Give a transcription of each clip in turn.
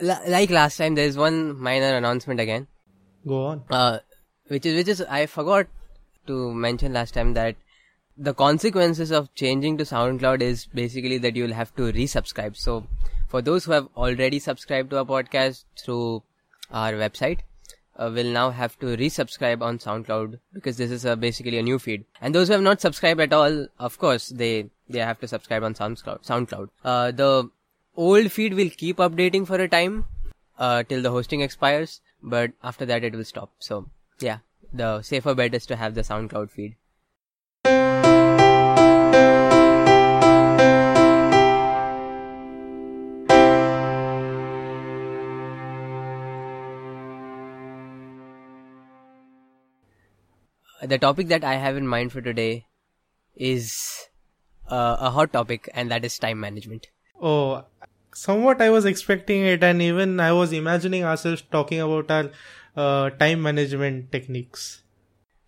L- like last time, there's one minor announcement again. Go on. Uh, which is which is I forgot to mention last time that the consequences of changing to SoundCloud is basically that you'll have to resubscribe. So for those who have already subscribed to our podcast through our website, uh, will now have to resubscribe on SoundCloud because this is uh, basically a new feed. And those who have not subscribed at all, of course, they they have to subscribe on SoundCloud. SoundCloud. Uh, the old feed will keep updating for a time uh, till the hosting expires, but after that it will stop. So yeah, the safer bet is to have the SoundCloud feed. The topic that I have in mind for today is uh, a hot topic, and that is time management. Oh, somewhat I was expecting it, and even I was imagining ourselves talking about our uh, time management techniques.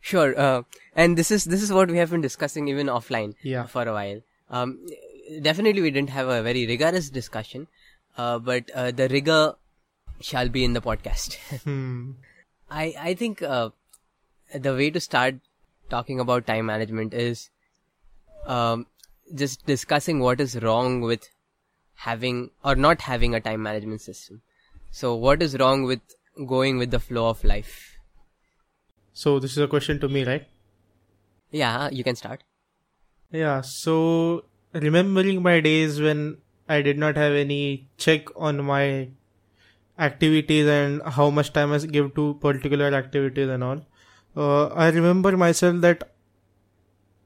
Sure, uh, and this is this is what we have been discussing even offline Yeah. for a while. Um, definitely, we didn't have a very rigorous discussion, uh, but uh, the rigor shall be in the podcast. Hmm. I I think uh, the way to start talking about time management is um, just discussing what is wrong with having or not having a time management system. So, what is wrong with going with the flow of life? So this is a question to me, right? Yeah, you can start. Yeah. So remembering my days when I did not have any check on my activities and how much time I give to particular activities and all. Uh, I remember myself that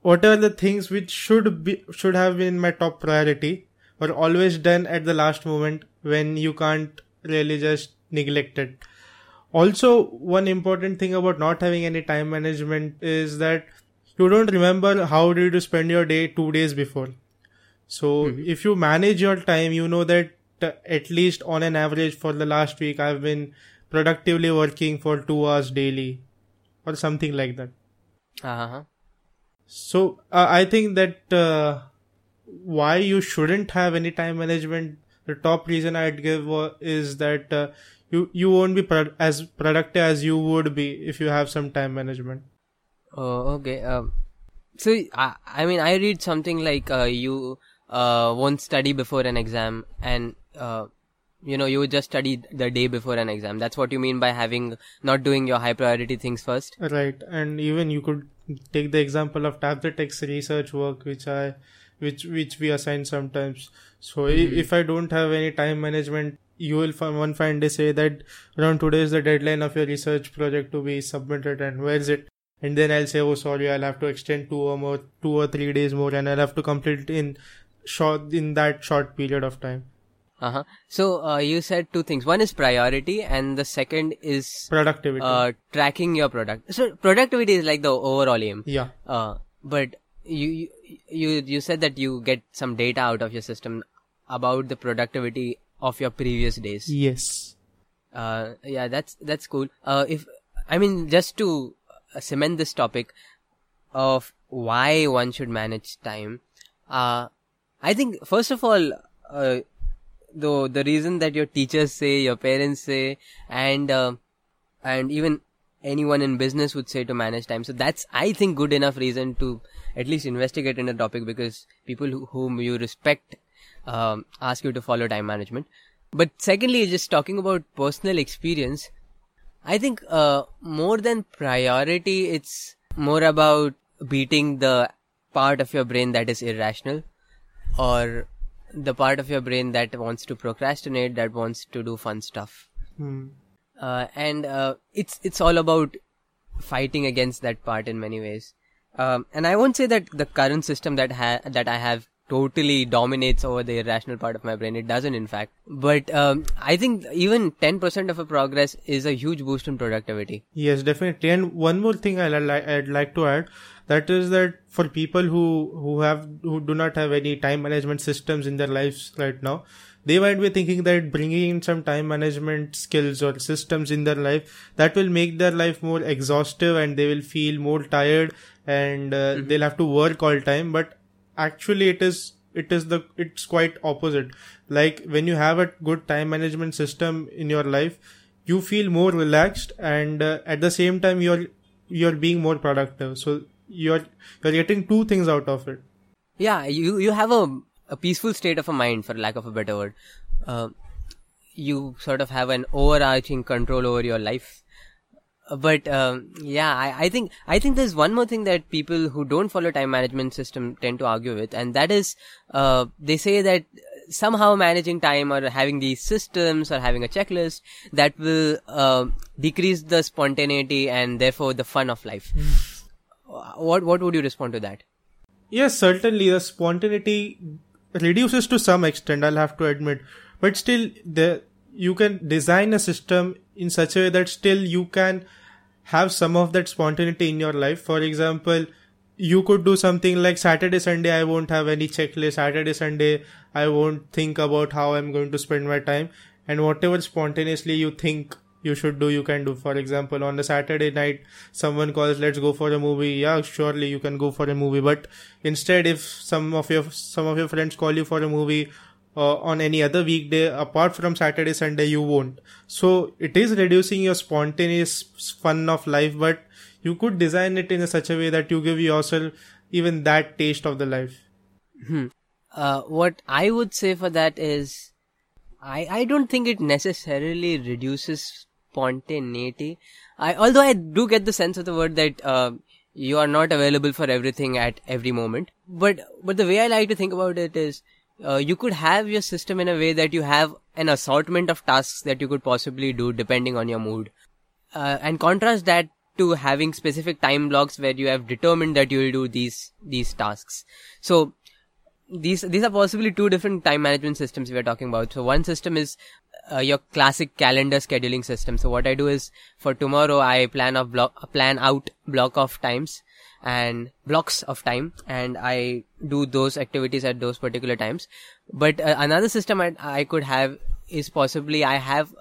what are the things which should be should have been my top priority were always done at the last moment when you can't really just neglect it. Also, one important thing about not having any time management is that you don't remember how did you spend your day two days before. So if you manage your time, you know that uh, at least on an average for the last week, I've been productively working for two hours daily or something like that. Uh-huh. So uh, I think that uh, why you shouldn't have any time management. The top reason I'd give is that uh, you you won't be pro- as productive as you would be if you have some time management. Oh, okay. Um, so I, I mean, I read something like uh, you uh, won't study before an exam, and uh, you know you would just study the day before an exam. That's what you mean by having not doing your high priority things first. Right, and even you could take the example of Tap the Tech's research work, which I, which which we assign sometimes. So i if I don't have any time management, you will find one fine day say that around today is the deadline of your research project to be submitted, and where's it? And then I'll say, oh sorry, I'll have to extend two or more, two or three days more, and I'll have to complete it in short in that short period of time. Uh huh. So uh, you said two things. One is priority, and the second is Productivity. uh, tracking your product. So productivity is like the overall aim. yeah. Uh, but you, you you said that you get some data out of your system about the productivity of your previous days. Yes. Uh, yeah, that's that's cool. Uh, if I mean just to uh, cement this topic of why one should manage time, uh, I think first of all, uh, the the reason that your teachers say, your parents say, and uh, and even anyone in business would say to manage time. So that's I think good enough reason to at least investigate in the topic because people who, whom you respect um, ask you to follow time management. But secondly, just talking about personal experience, I think uh, more than priority, it's more about beating the part of your brain that is irrational or the part of your brain that wants to procrastinate, that wants to do fun stuff. Hmm. Uh, and uh, it's it's all about fighting against that part in many ways. Um, and I won't say that the current system that ha- that I have totally dominates over the irrational part of my brain. It doesn't, in fact. But um, I think even 10% of a progress is a huge boost in productivity. Yes, definitely. And one more thing I'd like, I'd like to add, that is that for people who, who have, who do not have any time management systems in their lives right now, they might be thinking that bringing in some time management skills or systems in their life, that will make their life more exhaustive and they will feel more tired and uh, they'll have to work all time. But actually it is it is the it's quite opposite. Like when you have a good time management system in your life you feel more relaxed and uh, at the same time you're you're being more productive. So you're you're getting two things out of it. Yeah you you have a a peaceful state of a mind for lack of a better word. Uh, you sort of have an overarching control over your life. But um, yeah I, I think i think there's one more thing that people who don't follow time management system tend to argue with and that is uh, they say that somehow managing time or having these systems or having a checklist that will uh, decrease the spontaneity and therefore the fun of life. What what would you respond to that? Yes certainly the spontaneity reduces to some extent i'll have to admit but still the you can design a system in such a way that still you can have some of that spontaneity in your life. For example, you could do something like Saturday, Sunday, I won't have any checklist. Saturday, Sunday, I won't think about how I'm going to spend my time. And whatever spontaneously you think you should do, you can do. For example, on a Saturday night, someone calls, let's go for a movie. Yeah, surely you can go for a movie. But instead, if some of your, some of your friends call you for a movie uh, on any other weekday apart from Saturday, Sunday, you won't. So it is reducing your spontaneous fun of life, but you could design it in a such a way that you give yourself even that taste of the life. Hmm. Uh, what I would say for that is, I I don't think it necessarily reduces spontaneity. I although I do get the sense of the word that uh, you are not available for everything at every moment. But but the way I like to think about it is uh, you could have your system in a way that you have an assortment of tasks that you could possibly do depending on your mood. Uh, and contrast that to having specific time blocks where you have determined that you will do these, these tasks. So, these, these are possibly two different time management systems we are talking about. So one system is uh, your classic calendar scheduling system. So what I do is for tomorrow I plan a block, plan out block of times and blocks of time and I do those activities at those particular times. But uh, another system I, I could have is possibly I have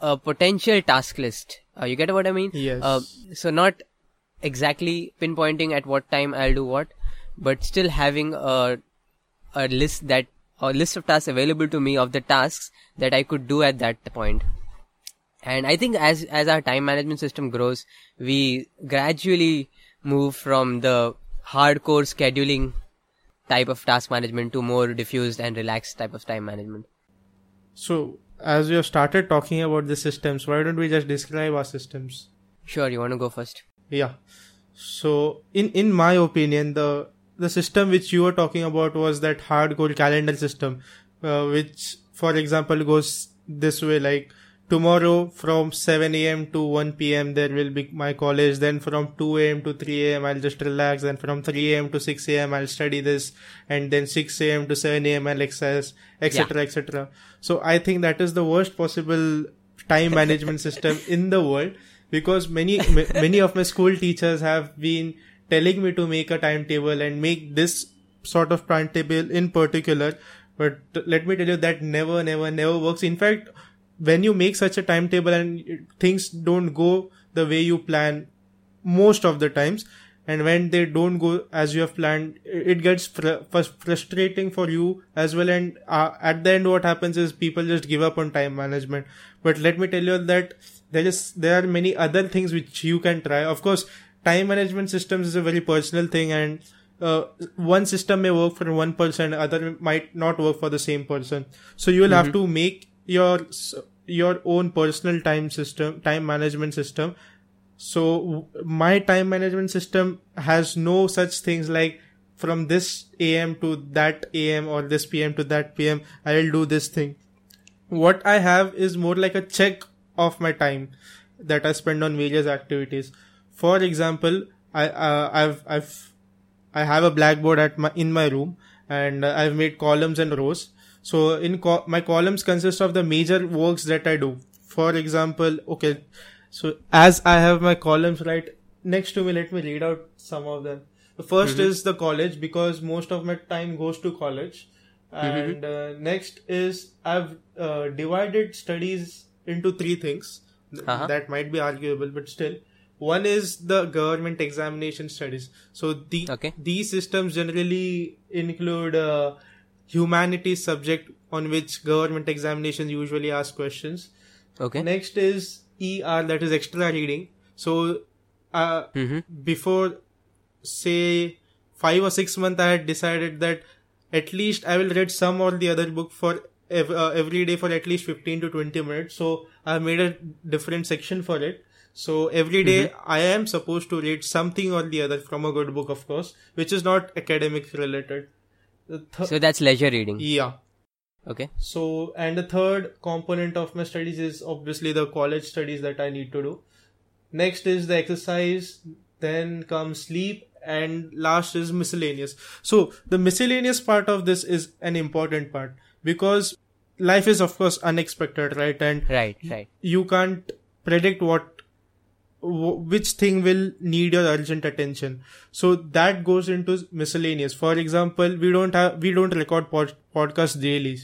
a potential task list. Uh, you get what I mean? Yes. Uh, so not exactly pinpointing at what time I'll do what, but still having a a list that a list of tasks available to me of the tasks that I could do at that point. And I think as as our time management system grows, we gradually move from the hardcore scheduling type of task management to more diffused and relaxed type of time management. So, as we have started talking about the systems, why don't we just describe our systems? Sure, you want to go first? Yeah. So, in in my opinion, the the system which you were talking about was that hardcore calendar system, uh, which, for example, goes this way: like tomorrow from 7 a.m. to 1 p.m. there will be my college. Then from 2 a.m. to 3 a.m. I'll just relax. Then from 3 a.m. to 6 a.m. I'll study this. And then 6 a.m. to 7 a.m. I'll exercise, etc., yeah. etc. So I think that is the worst possible time management system in the world because many, many of my school teachers have been telling me to make a timetable and make this sort of timetable in particular. But let me tell you that never, never, never works. In fact, when you make such a timetable and things don't go the way you plan most of the times and when they don't go as you have planned it gets fr- frustrating for you as well and uh, at the end what happens is people just give up on time management but let me tell you that there is there are many other things which you can try of course time management systems is a very personal thing and uh, one system may work for one person other might not work for the same person. So you will mm-hmm. have to make your your own personal time system time management system. So my time management system has no such things like from this am to that am or this pm to that pm i'll do this thing. What i have is more like a check of my time that i spend on various activities for example i uh, i've i've i have a blackboard at my in my room and uh, i've made columns and rows so in co- my columns consist of the major works that I do. For example, okay, so as I have my columns right next to me, let me read out some of them. The 1st mm-hmm. is the college because most of my time goes to college. Mm-hmm. And mm-hmm. uh, next is I've uh, divided studies into three things. Uh-huh. That might be arguable, but still. One is the government examination studies. So the Okay. these systems generally include uh, humanities subject on which government examinations usually ask questions. Okay. Next is ER, that is extra reading. So, uh, Mm-hmm. before say five or six months, I had decided that at least I will read some or the other book for ev- uh, every day for at least 15 to 20 minutes. So, I made a different section for it. So, every day mm-hmm. I am supposed to read something or the other from a good book, of course, which is not academic related. Th- So that's leisure reading. yeah. Okay. So, and the third component of my studies is obviously the college studies that I need to do. Next is the exercise, then comes sleep, and last is miscellaneous. So, the miscellaneous part of this is an important part because life is, of course, unexpected, right? And Right. Right. you can't predict what wh- which thing will need your urgent attention. So that goes into miscellaneous. For example we don't have we don't record pod, podcast daily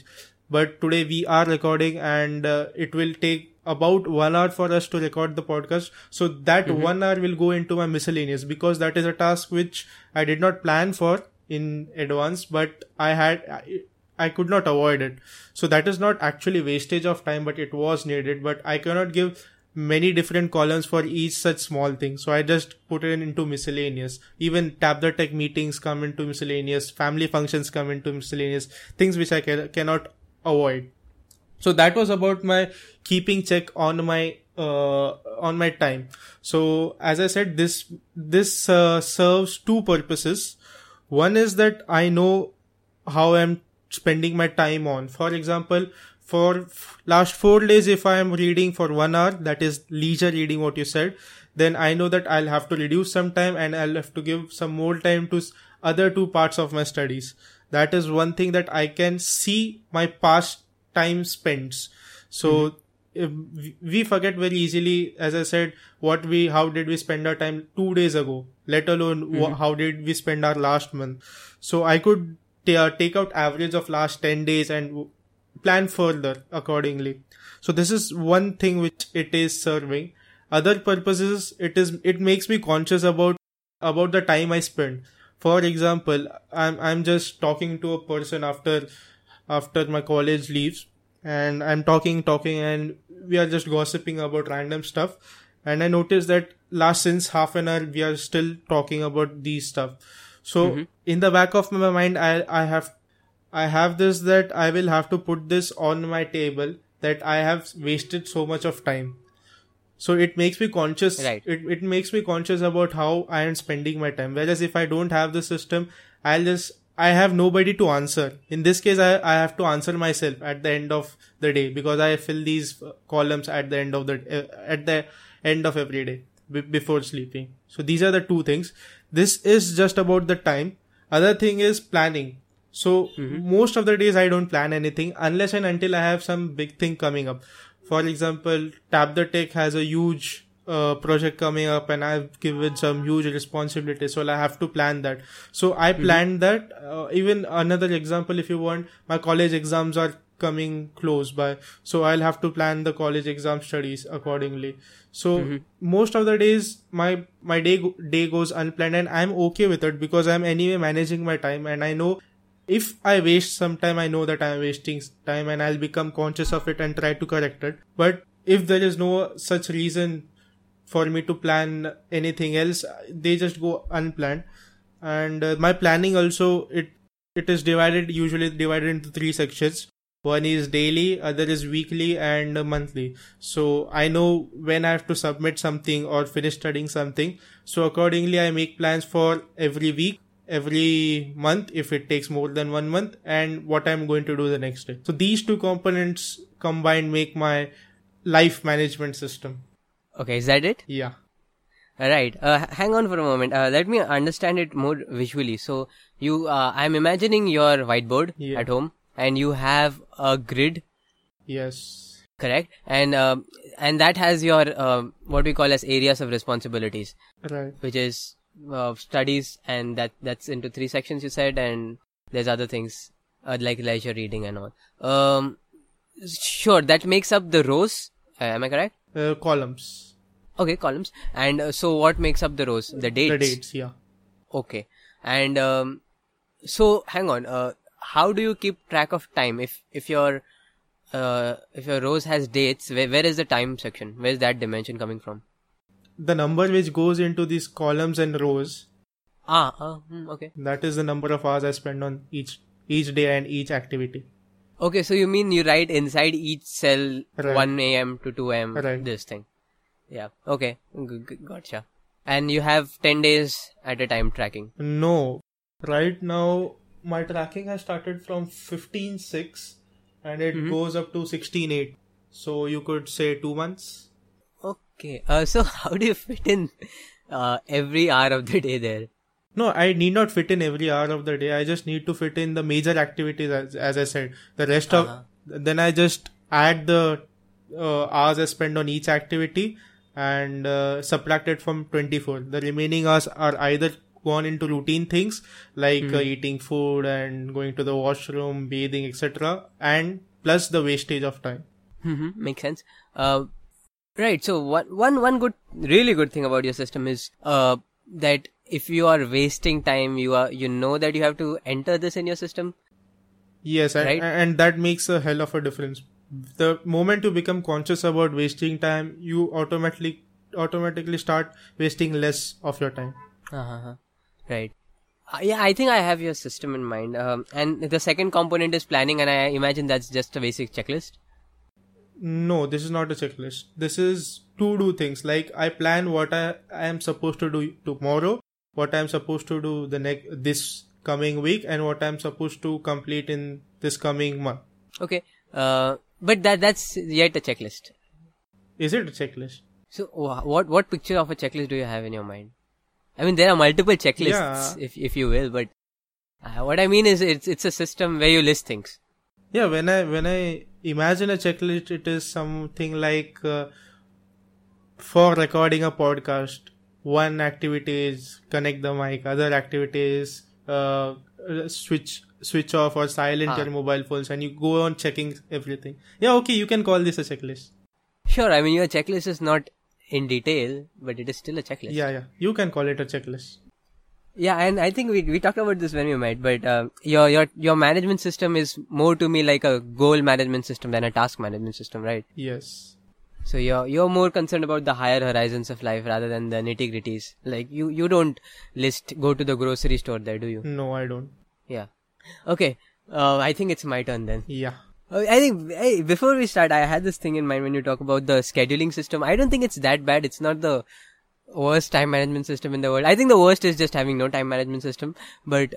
but today we are recording and uh, it will take about one hour for us to record the podcast. So that one hour will go into my miscellaneous because that is a task which i did not plan for in advance but i had I, I could not avoid it. So that is not actually wastage of time but it was needed. But i cannot give many different columns for each such small thing. So i just put it into miscellaneous. Even tap the tech meetings come into miscellaneous. Family functions come into miscellaneous. Things which i ca- cannot avoid. So that was about my keeping check on my uh, on my time. So as i said this this uh, serves two purposes. One is that i know how i'm spending my time on. For example for f- last four days if i am reading for one hour that is leisure reading what you said then i know that i'll have to reduce some time and i'll have to give some more time to s- other two parts of my studies. That is one thing that i can see my past time spent so if we- forget very easily as i said what we how did we spend our time two days ago let alone wha- how did we spend our last month. So i could uh, take out average of last 10 days and plan further accordingly. So this is one thing which it is serving. Other purposes it is it makes me conscious about about the time i spend. For example i'm i'm just talking to a person after after my college leaves and i'm talking talking and we are just gossiping about random stuff. And i noticed that last since half an hour we are still talking about these stuff. So mm-hmm. in the back of my mind i i have i have this that i will have to put this on my table that i have wasted so much of time. So it makes me conscious Right. it, it makes me conscious about how i am spending my time. Whereas if i don't have the system i'll just i have nobody to answer. In this case i, I have to answer myself at the end of the day because i fill these uh, columns at the end of the uh, at the end of every day b- before sleeping. So these are the two things. This is just about the time. Other thing is planning so most of the days I don't plan anything unless and until I have some big thing coming up. For example, Tap the Tech has a huge uh, project coming up and I've given some huge responsibilities. So I have to plan that. So I planned that. Uh, even another example, if you want, my college exams are coming close by. So I'll have to plan the college exam studies accordingly. So most of the days my my day go- day goes unplanned and I'm okay with it because I'm anyway managing my time and I know if I waste some time, I know that I'm wasting time and I'll become conscious of it and try to correct it. But if there is no such reason for me to plan anything else, they just go unplanned. And uh, my planning also, it, it is divided, usually divided into three sections. One is daily, other is weekly and monthly. So I know when I have to submit something or finish studying something. So accordingly, I make plans for every week every month if it takes more than one month and what I'm going to do the next day. So these two components combined make my life management system. Okay, is that it? Yeah. Right. Uh, hang on for a moment. Uh, let me understand it more visually. So you, uh, I'm imagining your whiteboard Yeah. at home, and you have a grid, Yes. correct? And um, and that has your um what we call as areas of responsibilities, Right. which is uh, studies, and that that's into three sections you said, and there's other things uh, like leisure reading and all. Um, sure, that makes up the rows. Uh, am I correct? Uh, columns. Okay, columns. And uh, so what makes up the rows? The dates. The dates, yeah. Okay. And um, so hang on. Uh, how do you keep track of time if if your uh, if your rows has dates? Where, where is the time section? Where is that dimension coming from? The number which goes into these columns and rows, Ah, uh, hmm, okay. that is the number of hours I spend on each each day and each activity. Okay, so you mean you write inside each cell Right. 1 a.m. to 2 a.m. Right. this thing. Yeah. Okay. G- g- gotcha. And you have 10 days at a time tracking. No, right now my tracking has started from 15.6 and it Mhm. goes up to 16.8. So you could say two months. Okay. Uh, so how do you fit in uh, every hour of the day there? No, I need not fit in every hour of the day. I just need to fit in the major activities, as, as I said. The rest Uh-huh. of then I just add the uh, hours I spend on each activity and uh, subtract it from 24. The remaining hours are either gone into routine things like uh, eating food and going to the washroom, bathing, etc., and plus the wastage of time. Mm-hmm. Makes sense. Uh, right. So one, one, one good, really good thing about your system is, uh, that if you are wasting time, you are, you know that you have to enter this in your system. Yes, and, and that makes a hell of a difference. The moment you become conscious about wasting time, you automatically automatically start wasting less of your time. Uh-huh. Right. Uh, yeah, I think I have your system in mind. Um, and the second component is planning, and I imagine that's just a basic checklist. No, this is not a checklist. This is to do things like I plan what I, I am supposed to do tomorrow, what I am supposed to do the next this coming week, and what I am supposed to complete in this coming month. Okay. Uh, but that that's yet a checklist. Is it a checklist? So what what picture of a checklist do you have in your mind? I mean, there are multiple checklists, Yeah. if if you will, but uh, what I mean is it's it's a system where you list things. Yeah, when I when I imagine a checklist, it is something like uh, for recording a podcast, one activity is connect the mic, other activity is uh, switch switch off or silent Ah. your mobile phones, and you go on checking everything. Yeah, okay, you can call this a checklist. Sure, I mean your checklist is not in detail, but it is still a checklist. Yeah, yeah, you can call it a checklist. Yeah, and I think we we talked about this when we met, but uh, your your your management system is more to me like a goal management system than a task management system, right? Yes. So you're you're more concerned about the higher horizons of life rather than the nitty gritties. Like you you don't list go to the grocery store there, do you? No, I don't. Yeah. Okay. Uh, I think it's my turn then. Yeah. Uh, I think hey, before we start, I had this thing in mind when you talk about the scheduling system. I don't think it's that bad. It's not the worst time management system in the world. I think the worst is just having no time management system. But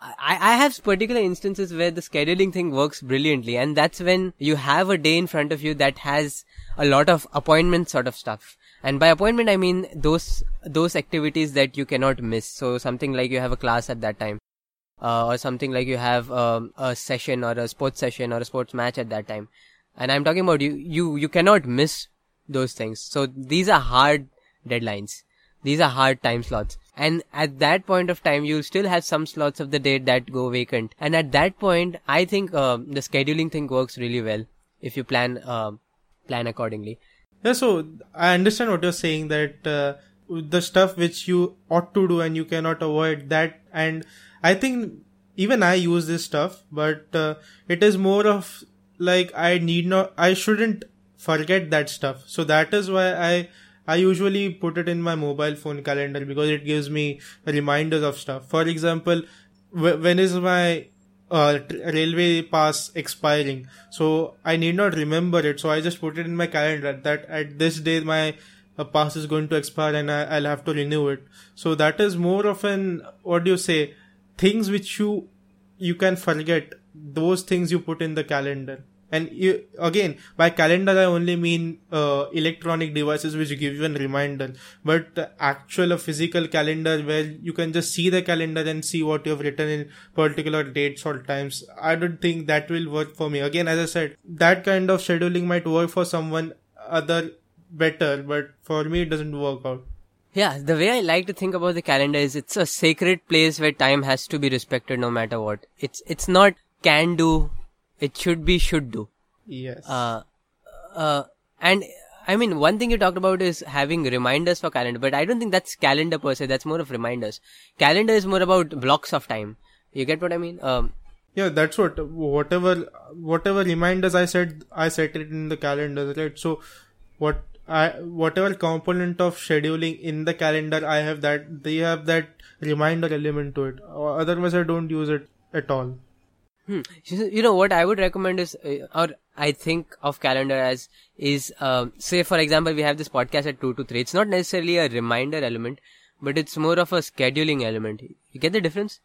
I, I have particular instances where the scheduling thing works brilliantly, and that's when you have a day in front of you that has a lot of appointment sort of stuff. And by appointment, I mean those those activities that you cannot miss. So something like you have a class at that time uh, or something like you have um, a session or a sports session or a sports match at that time and i'm talking about you you you cannot miss those things so these are hard deadlines these are hard time slots and at that point of time you'll still have some slots of the day that go vacant and at that point i think um the scheduling thing works really well if you plan um plan accordingly Yeah, so I understand what you're saying that uh, the stuff which you ought to do and you cannot avoid that. And I think even I use this stuff, but uh, it is more of like I need not, I shouldn't forget that stuff. So that is why I, I usually put it in my mobile phone calendar because it gives me reminders of stuff. For example, wh- when is my uh, tr- railway pass expiring. So I need not remember it. So I just put it in my calendar that at this day my uh, pass is going to expire and I, I'll have to renew it. So that is more of an what do you say things which you you can forget. Those things you put in the calendar. And you, again, by calendar, I only mean uh, electronic devices which give you a reminder. But the actual physical calendar where you can just see the calendar and see what you've written in particular dates or times, I don't think that will work for me. Again, as I said, that kind of scheduling might work for someone other better, but for me, it doesn't work out. Yeah, the way I like to think about the calendar is it's a sacred place where time has to be respected no matter what. It's it's not can do, it should be should do. Yes. Uh, uh, and I mean, one thing you talked about is having reminders for calendar, but I don't think that's calendar per se. That's more of reminders. Calendar is more about blocks of time. You get what I mean? Um, yeah that's what whatever whatever reminders i said i set it in the calendar right so what i whatever component of scheduling in the calendar i have that they have that reminder element to it otherwise i don't use it at all hmm. you know what i would recommend is uh, or i think of calendar as is um, say for example we have this podcast at 2 to 3 it's not necessarily a reminder element but it's more of a scheduling element you get the difference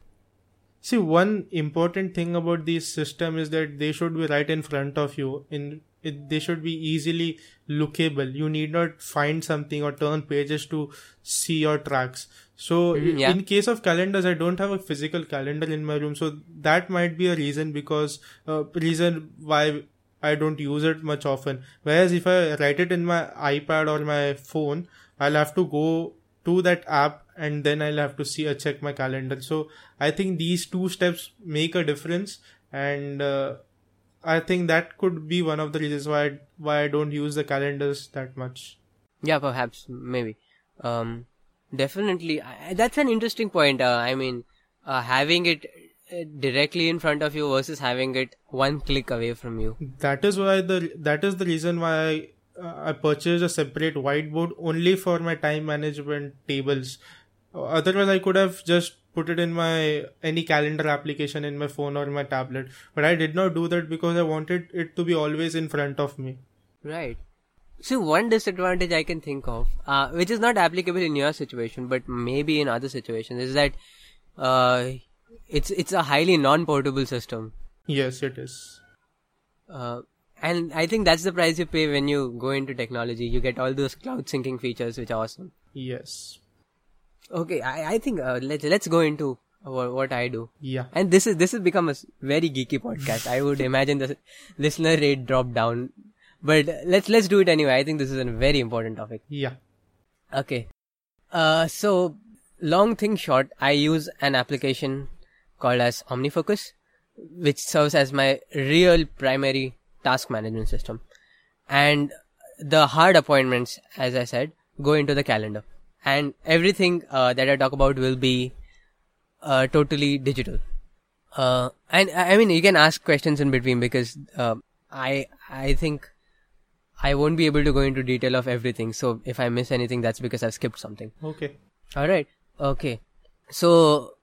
See, one important thing about this system is that they should be right in front of you. In it, they should be easily lookable. You need not find something or turn pages to see your tracks. So, Mhm, yeah. in case of calendars, I don't have a physical calendar in my room. So that might be a reason because uh, reason why I don't use it much often. Whereas if I write it in my iPad or my phone, I'll have to go to that app and then I'll have to see uh, check my calendar. So I think these two steps make a difference, and uh, I think that could be one of the reasons why I, why I don't use the calendars that much. Yeah, perhaps maybe. Um, definitely, that's an interesting point. Uh, I mean, uh, having it uh, directly in front of you versus having it one click away from you. That is why the that is the reason why I, uh, I purchased a separate whiteboard only for my time management tables Otherwise, I could have just put it in my any calendar application in my phone or my tablet. But I did not do that because I wanted it to be always in front of me. Right. So one disadvantage I can think of, uh, which is not applicable in your situation, but maybe in other situations, is that uh, it's it's a highly non-portable system. Yes, it is. Uh, and I think that's the price you pay when you go into technology. You get all those cloud syncing features, which are awesome. Yes. Okay, I, I think uh, let's let's go into what, what I do. Yeah. And this is this has become a very geeky podcast. I would imagine the listener rate dropped down, but let's let's do it anyway. I think this is a very important topic. Yeah. Okay. Uh, so long thing short, I use an application called as OmniFocus, which serves as my real primary task management system, and the hard appointments, as I said, go into the calendar and everything uh, that I talk about will be uh, totally digital. Uh, and I mean, you can ask questions in between because uh, I I think I won't be able to go into detail of everything. So if I miss anything, that's because I've skipped something. Okay. All right. Okay. So,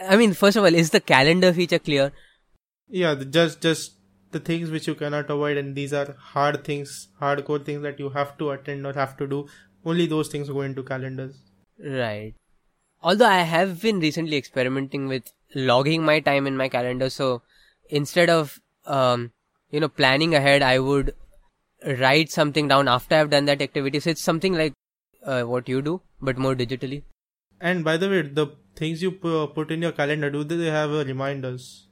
I mean, first of all, is the calendar feature clear? Yeah, just just the things which you cannot avoid, and these are hard things, hardcore things that you have to attend or have to do only those things go into calendars. Right. Although I have been recently experimenting with logging my time in my calendar, so instead of um, you know planning ahead, I would write something down after I've done that activity. So it's something like uh, what you do, but more digitally. And by the way, the things you put in your calendar, do they have reminders?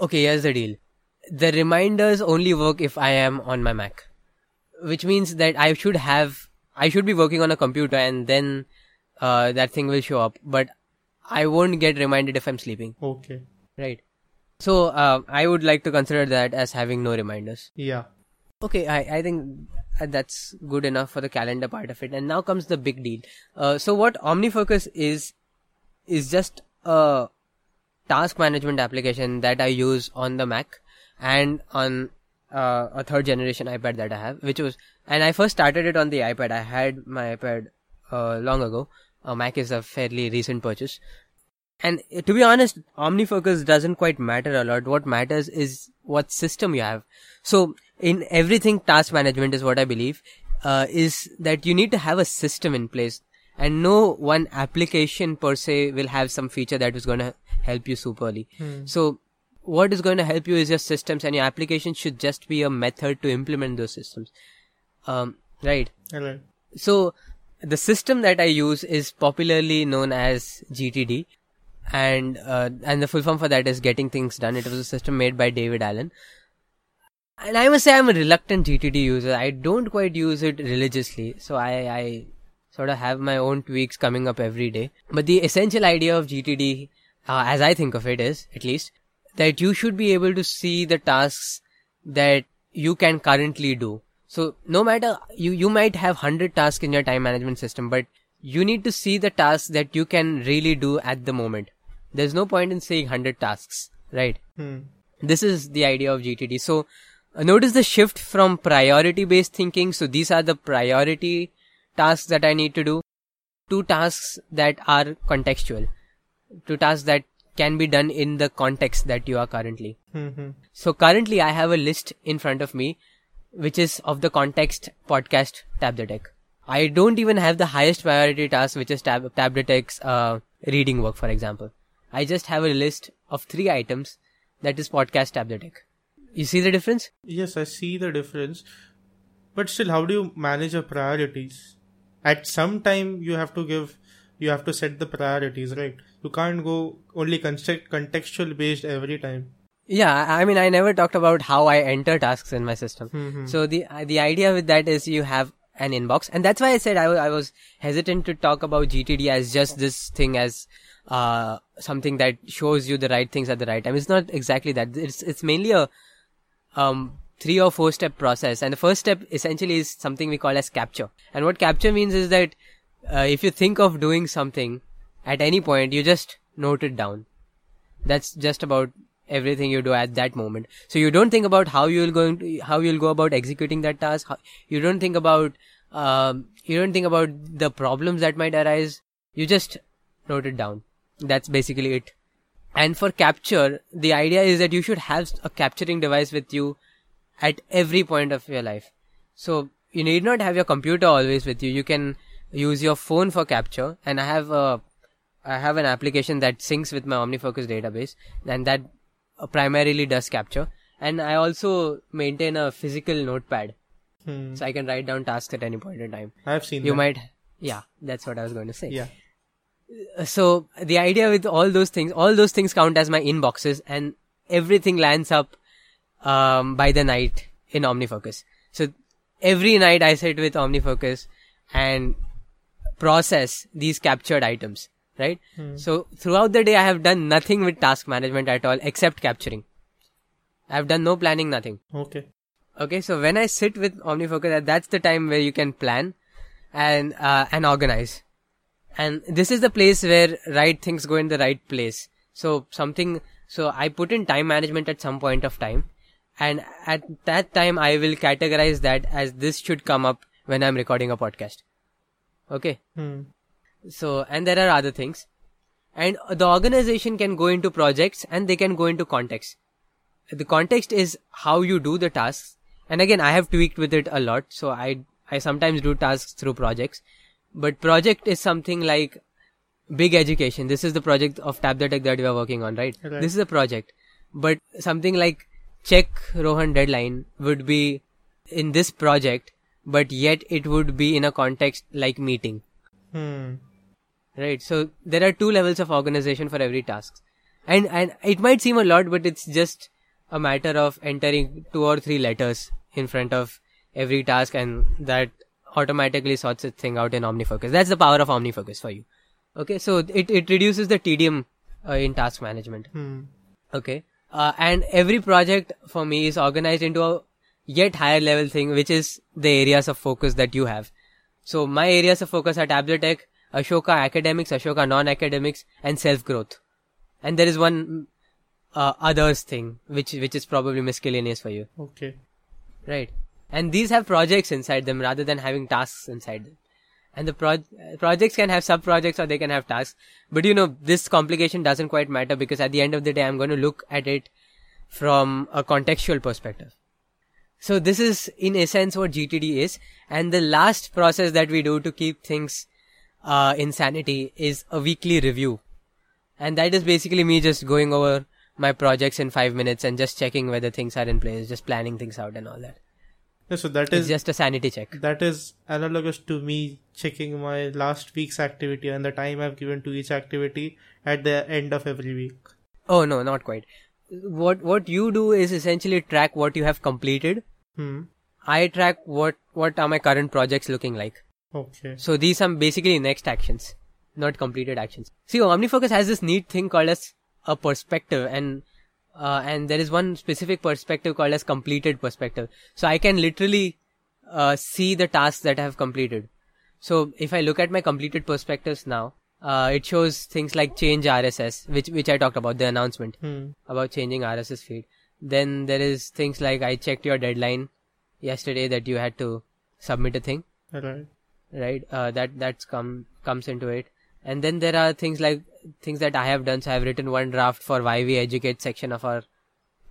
Okay, here's the deal. The reminders only work if I am on my Mac, which means that I should have I should be working on a computer and then uh, that thing will show up, but I won't get reminded if I'm sleeping. Okay. Right. So uh, I would like to consider that as having no reminders. Yeah. Okay, I, I think that's good enough for the calendar part of it. And now comes the big deal. Uh, so what OmniFocus is, is just a task management application that I use on the Mac and on uh, a third generation iPad that I have, which was, and I first started it on the iPad. I had my iPad uh, long ago. Uh, Mac is a fairly recent purchase. And to be honest, OmniFocus doesn't quite matter a lot. What matters is what system you have. So in everything, task management is what I believe, uh, is that you need to have a system in place and no one application per se will have some feature that is going to help you superly. Hmm. So what is going to help you is your systems and your application should just be a method to implement those systems. Um, right. Right. So the system that I use is popularly known as GTD and uh, and the full form for that is getting things done. It was a system made by David Allen. And I must say I'm a reluctant GTD user. I don't quite use it religiously. So I, I sort of have my own tweaks coming up every day. But the essential idea of GTD, uh, as I think of it is, at least, that you should be able to see the tasks that you can currently do. So no matter you you might have 100 tasks in your time management system but you need to see the tasks that you can really do at the moment. There's no point in saying 100 tasks, right? Hmm. This is the idea of GTD. So notice the shift from priority based thinking. So these are the priority tasks that I need to do to tasks that are contextual, to tasks that can be done in the context that you are currently. Hmm. So currently I have a list in front of me, which is of the context podcast tab the tech. I don't even have the highest priority task, which is tab, tab the tech's, uh, reading work, for example. I just have a list of three items that is podcast tab the tech. You see the difference? Yes, I see the difference. But still, how do you manage your priorities? At some time, you have to give, you have to set the priorities, right? You can't go only context, contextual based every time. Yeah, I mean, I never talked about how I enter tasks in my system. Mhm. So the the idea with that is you have an inbox, and that's why I said I I was hesitant to talk about GTD as just this thing as uh something that shows you the right things at the right time. It's not exactly that. It's it's mainly a um three or four step process, and the first step essentially is something we call as capture. And what capture means is that uh, if you think of doing something at any point, you just note it down. That's just about everything you do at that moment. So you don't think about how you'll going to, how you'll go about executing that task. You don't think about um, you don't think about the problems that might arise. You just note it down. That's basically it. And for capture, the idea is that you should have a capturing device with you at every point of your life. So you need not have your computer always with you. You can use your phone for capture. And I have a, I have an application that syncs with my OmniFocus database, and that primarily does capture. And I also maintain a physical notepad, Hmm. so I can write down tasks at any point in time. I've seen You that. might, yeah, that's what I was going to say. Yeah. So the idea with all those things, all those things count as my inboxes, and everything lands up um, by the night in OmniFocus. So every night I sit with OmniFocus and process these captured items, right? So throughout the day I have done nothing with task management at all except capturing. I have done no planning, nothing. Okay. Okay, so when I sit with OmniFocus, that's the time where you can plan and uh, and organize. And this is the place where right things go in the right place. So something, so I put in time management at some point of time, and at that time I will categorize that as this should come up when I'm recording a podcast. Okay, Hmm. so and there are other things, and the organization can go into projects and they can go into context. The context is how you do the tasks, and again I have tweaked with it a lot. So I I sometimes do tasks through projects, but project is something like big education. This is the project of Tab the Tech that we are working on, right? Right. This is a project, but something like check Rohan deadline would be in this project, but yet it would be in a context like meeting. Hmm. Right. So there are two levels of organization for every task. And and it might seem a lot, but it's just a matter of entering two or three letters in front of every task and that automatically sorts the thing out in OmniFocus. That's the power of OmniFocus for you. Okay, so it, it reduces the tedium uh, in task management. Hmm. Okay. Uh, and every project for me is organized into a yet higher level thing, which is the areas of focus that you have. So my areas of focus are Tap the Tech, Ashoka academics, Ashoka non-academics, and self-growth. And there is one uh, others thing, which which is probably miscellaneous for you, Okay. right? And these have projects inside them rather than having tasks inside them. And the pro- projects can have sub projects or they can have tasks. But you know, this complication doesn't quite matter because at the end of the day, I'm going to look at it from a contextual perspective. So this is in essence what GTD is. And the last process that we do to keep things uh, in sanity is a weekly review. And that is basically me just going over my projects in five minutes and just checking whether things are in place, just planning things out and all that. Yeah, so that It's is just a sanity check. that is analogous to me checking my last week's activity and the time I've given to each activity at the end of every week. Oh no, not quite. What what you do is essentially track what you have completed. Hmm. I track what what are my current projects looking like. Okay. So these are basically next actions, not completed actions. See, OmniFocus has this neat thing called as a perspective, and uh, and there is one specific perspective called as completed perspective. So I can literally uh, see the tasks that I have completed. So if I look at my completed perspectives now, uh, it shows things like change RSS, which which I talked about the announcement Hmm. about changing RSS feed. Then there is things like I checked your deadline yesterday that you had to submit a thing, Right. right? Uh, that that's come comes into it. And then there are things like things that I have done. So I have written one draft for why we educate section of our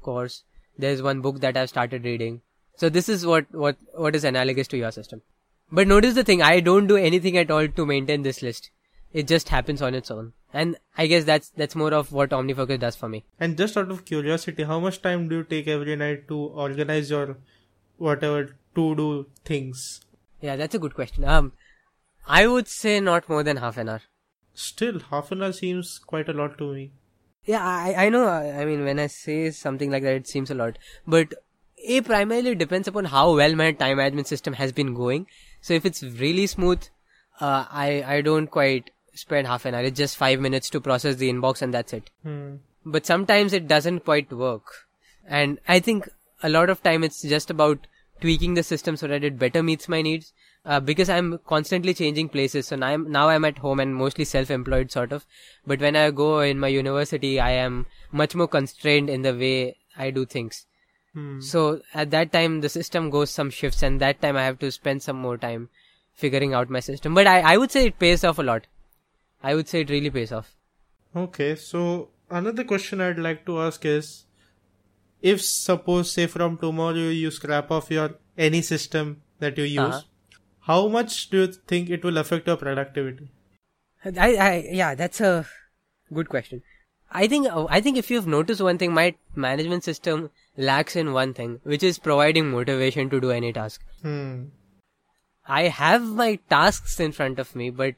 course. There's one book that I've started reading. So this is what what what is analogous to your system. But notice the thing, I don't do anything at all to maintain this list. It just happens on its own. And I guess that's that's more of what OmniFocus does for me. And just out of curiosity, how much time do you take every night to organize your whatever to do things? Yeah, that's a good question. Um, I would say not more than half an hour. Still, half an hour seems quite a lot to me. Yeah, I I know. I mean, when I say something like that, it seems a lot. But a primarily depends upon how well my time management system has been going. So if it's really smooth, uh, I I don't quite spend half an hour. It's just five minutes to process the inbox and that's it. Hmm. But sometimes it doesn't quite work, and I think a lot of time it's just about tweaking the system so that it better meets my needs. Uh, because I'm constantly changing places, so now I'm, now I'm at home and mostly self-employed sort of. But when I go in my university, I am much more constrained in the way I do things. Hmm. So at that time, the system goes some shifts, and that time I have to spend some more time figuring out my system. But I, I would say it pays off a lot. I would say it really pays off. Okay, so another question I'd like to ask is if suppose say from tomorrow you scrap off your any system that you use, Uh-huh. How much do you think it will affect your productivity? I, I, yeah, that's a good question. I think, I think if you've noticed one thing, my management system lacks in one thing, which is providing motivation to do any task. Hmm. I have my tasks in front of me, but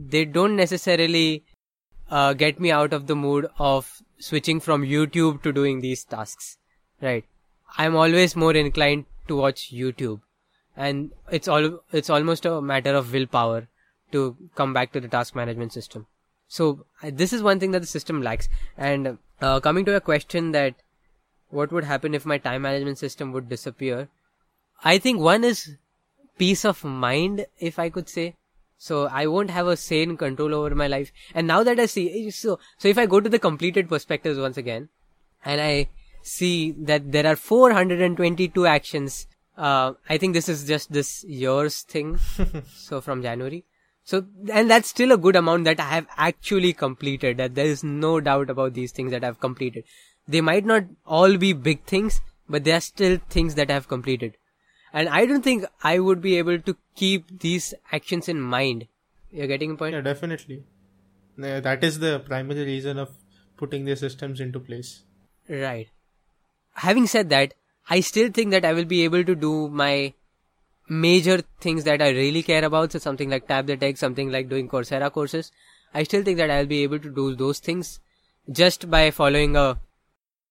they don't necessarily uh, get me out of the mood of switching from YouTube to doing these tasks. Right. I'm always more inclined to watch YouTube, and it's all it's almost a matter of willpower to come back to the task management system. So this is one thing that the system lacks. And uh, coming to a question that what would happen if my time management system would disappear? I think one is peace of mind, if I could say. So I won't have a sane control over my life. And now that I see, so, so if I go to the completed perspectives once again, and I see that there are 422 actions, uh, I think this is just this year's thing. so from January. So, and that's still a good amount that I have actually completed, that there is no doubt about these things that I've completed. They might not all be big things, but they are still things that I have completed. And I don't think I would be able to keep these actions in mind. You're getting a point? Yeah, definitely. Yeah, That is the primary reason of putting the systems into place. Right. Having said that, I still think that I will be able to do my major things that I really care about. So something like Tap the Tech, something like doing Coursera courses. I still think that I'll be able to do those things just by following a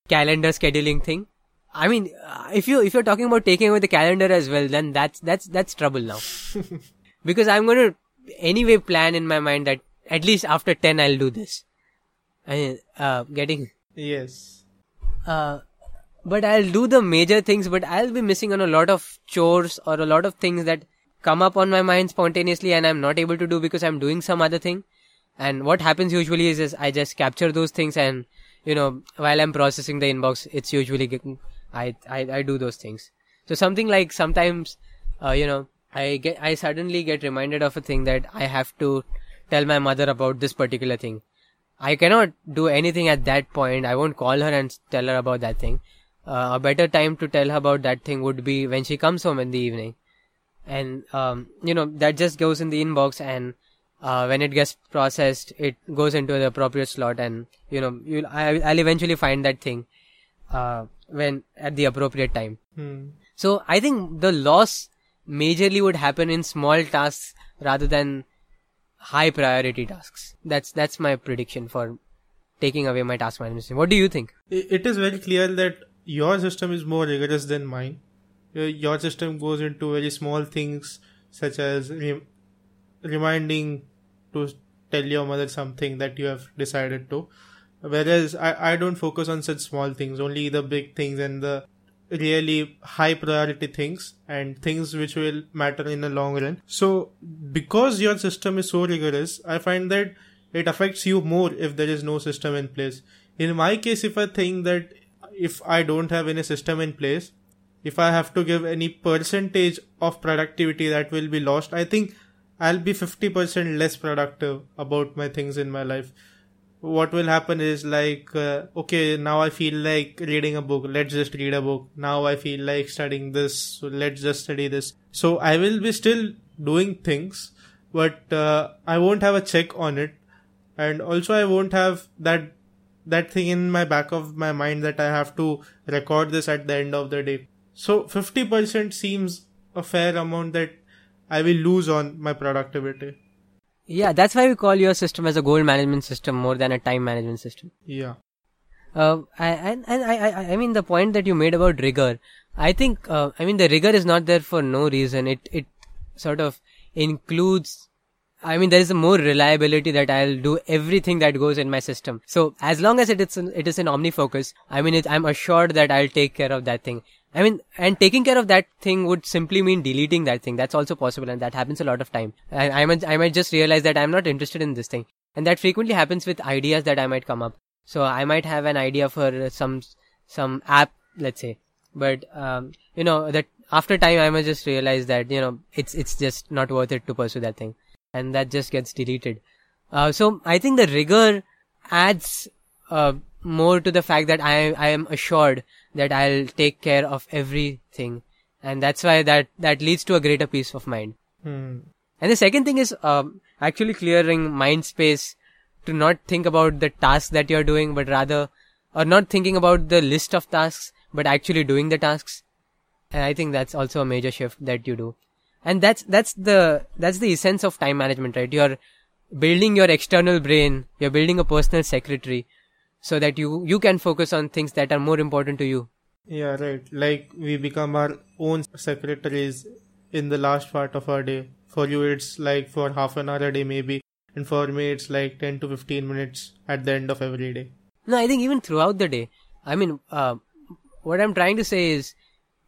calendar scheduling thing. I mean, uh, if you if you're talking about taking away the calendar as well, then that's that's that's trouble now. because I'm going to anyway plan in my mind that at least after ten I'll do this. I mean, uh, getting Yes. uh, but I'll do the major things, but I'll be missing on a lot of chores or a lot of things that come up on my mind spontaneously and I'm not able to do because I'm doing some other thing. And what happens usually is, is I just capture those things and, you know, while I'm processing the inbox, it's usually, I, I, I do those things. So something like sometimes, uh, you know, I get, I suddenly get reminded of a thing that I have to tell my mother about this particular thing. I cannot do anything at that point. I won't call her and tell her about that thing. Uh, a better time to tell her about that thing would be when she comes home in the evening. And, um, you know, that just goes in the inbox and, uh, when it gets processed, it goes into the appropriate slot and, you know, you'll, I, I'll eventually find that thing, uh, when, at the appropriate time. Hmm. So I think the loss majorly would happen in small tasks rather than high priority tasks. That's that's my prediction for taking away my task management. What do you think? It is very clear that your system is more rigorous than mine. Your- Your system goes into very small things such as re- reminding to tell your mother something that you have decided to. Whereas I, I don't focus on such small things, only the big things and the really high priority things and things which will matter in the long run. So because your system is so rigorous, I find that it affects you more if there is no system in place. In my case, if I think that if I don't have any system in place, if I have to give any percentage of productivity that will be lost, I think I'll be 50% less productive about my things in my life. What will happen is like, uh, okay, now I feel like reading a book. Let's just read a book. Now I feel like studying this. So let's just study this. So I will be still doing things, but uh, I won't have a check on it. And also I won't have that that thing in my back of my mind that I have to record this at the end of the day. So 50% seems a fair amount that I will lose on my productivity. Yeah, that's why we call your system as a goal management system more than a time management system. Yeah. Uh, I, and and I, I I mean the point that you made about rigor. I think uh, I mean the rigor is not there for no reason. It it sort of includes. I mean there is a more reliability that I'll do everything that goes in my system. So as long as it is an, it is an OmniFocus, I mean it, I'm assured that I'll take care of that thing. I mean, and taking care of that thing would simply mean deleting that thing. That's also possible, and that happens a lot of time. I, I might, I might just realize that I'm not interested in this thing, and that frequently happens with ideas that I might come up. So I might have an idea for some some app, let's say, but um, you know that after time I might just realize that you know it's it's just not worth it to pursue that thing, and that just gets deleted. Uh, so I think the rigor adds uh, more to the fact that I I am assured that I'll take care of everything, and that's why that that leads to a greater peace of mind. Hmm. And the second thing is um, actually clearing mind space to not think about the task that you're doing, but rather, or not thinking about the list of tasks, but actually doing the tasks. And I think that's also a major shift that you do. And that's, that's the, that's the essence of time management, right? You're building your external brain, you're building a personal secretary so that you, you can focus on things that are more important to you. Yeah, right. Like we become our own secretaries in the last part of our day. For you, it's like for half an hour a day, maybe. And for me, it's like 10 to 15 minutes at the end of every day. No, I think even throughout the day. I mean, uh, what I'm trying to say is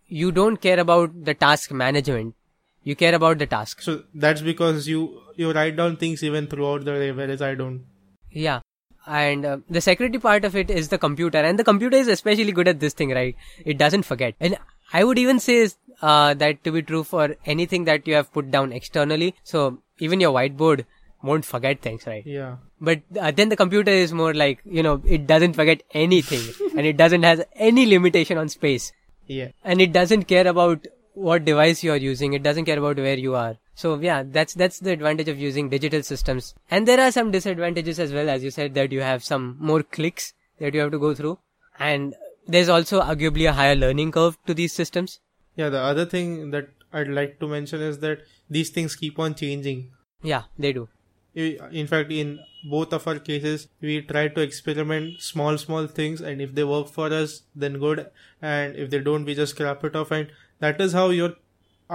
you don't care about the task management. You care about the task. So that's because you you write down things even throughout the day, whereas I don't. Yeah. And uh, the security part of it is the computer. And the computer is especially good at this thing, right? It doesn't forget. And I would even say uh, that to be true for anything that you have put down externally. So even your whiteboard won't forget things, right? Yeah. But uh, then the computer is more like, you know, it doesn't forget anything and it doesn't has any limitation on space Yeah. and it doesn't care about what device you are using. It doesn't care about where you are. So yeah, that's, that's the advantage of using digital systems. And there are some disadvantages as well, as you said, that you have some more clicks that you have to go through. And there's also arguably a higher learning curve to these systems. Yeah. The other thing that I'd like to mention is that these things keep on changing. Yeah, they do. in fact in both of our cases we try to experiment small small things and if they work for us then good and if they don't we just scrap it off and that is how your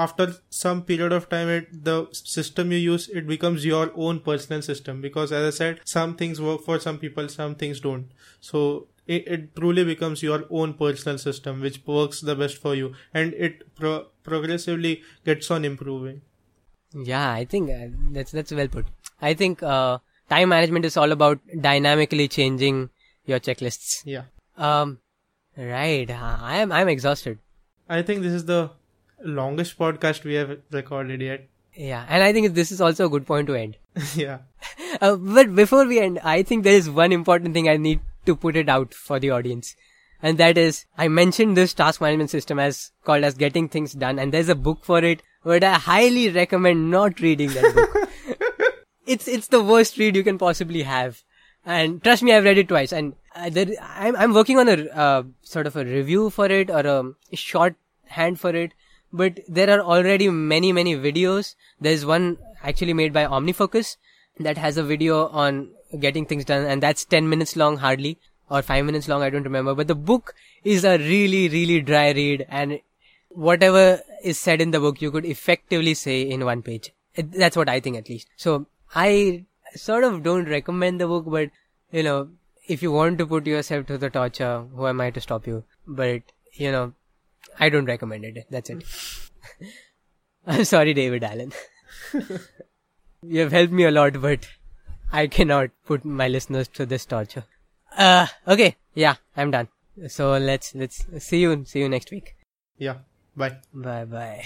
after some period of time it the system you use it becomes your own personal system because as i said some things work for some people some things don't so it, it truly becomes your own personal system which works the best for you and it pro- progressively gets on improving Yeah, I think uh, that's that's well put. I think uh, time management is all about dynamically changing your checklists. yeah Um, right. I am I'm exhausted. I think this is the longest podcast we have recorded yet. Yeah, and I think this is also a good point to end. yeah. Uh, but before we end, I think there is one important thing I need to put it out for the audience. And that is, I mentioned this task management system as called as getting things done and there's a book for it, but I highly recommend not reading that book. it's, it's the worst read you can possibly have. And trust me, I've read it twice. And uh, there, I'm, I'm working on a, uh, sort of a review for it or a, shorthand for it. But there are already many, many videos. There's one actually made by OmniFocus that has a video on getting things done. And that's 10 minutes long hardly or 5 minutes long I don't remember. But the book is a really really dry read. And whatever is said in the book you could effectively say in one page. That's what I think at least. So I sort of don't recommend the book but you know if you want to put yourself to the torture who am I to stop you but you know I don't recommend it. That's it. I'm sorry, David Allen. you have helped me a lot, but I cannot put my listeners to this torture. Uh, okay. Yeah, I'm done. So let's, let's see you, see you next week. Yeah. Bye. Bye bye.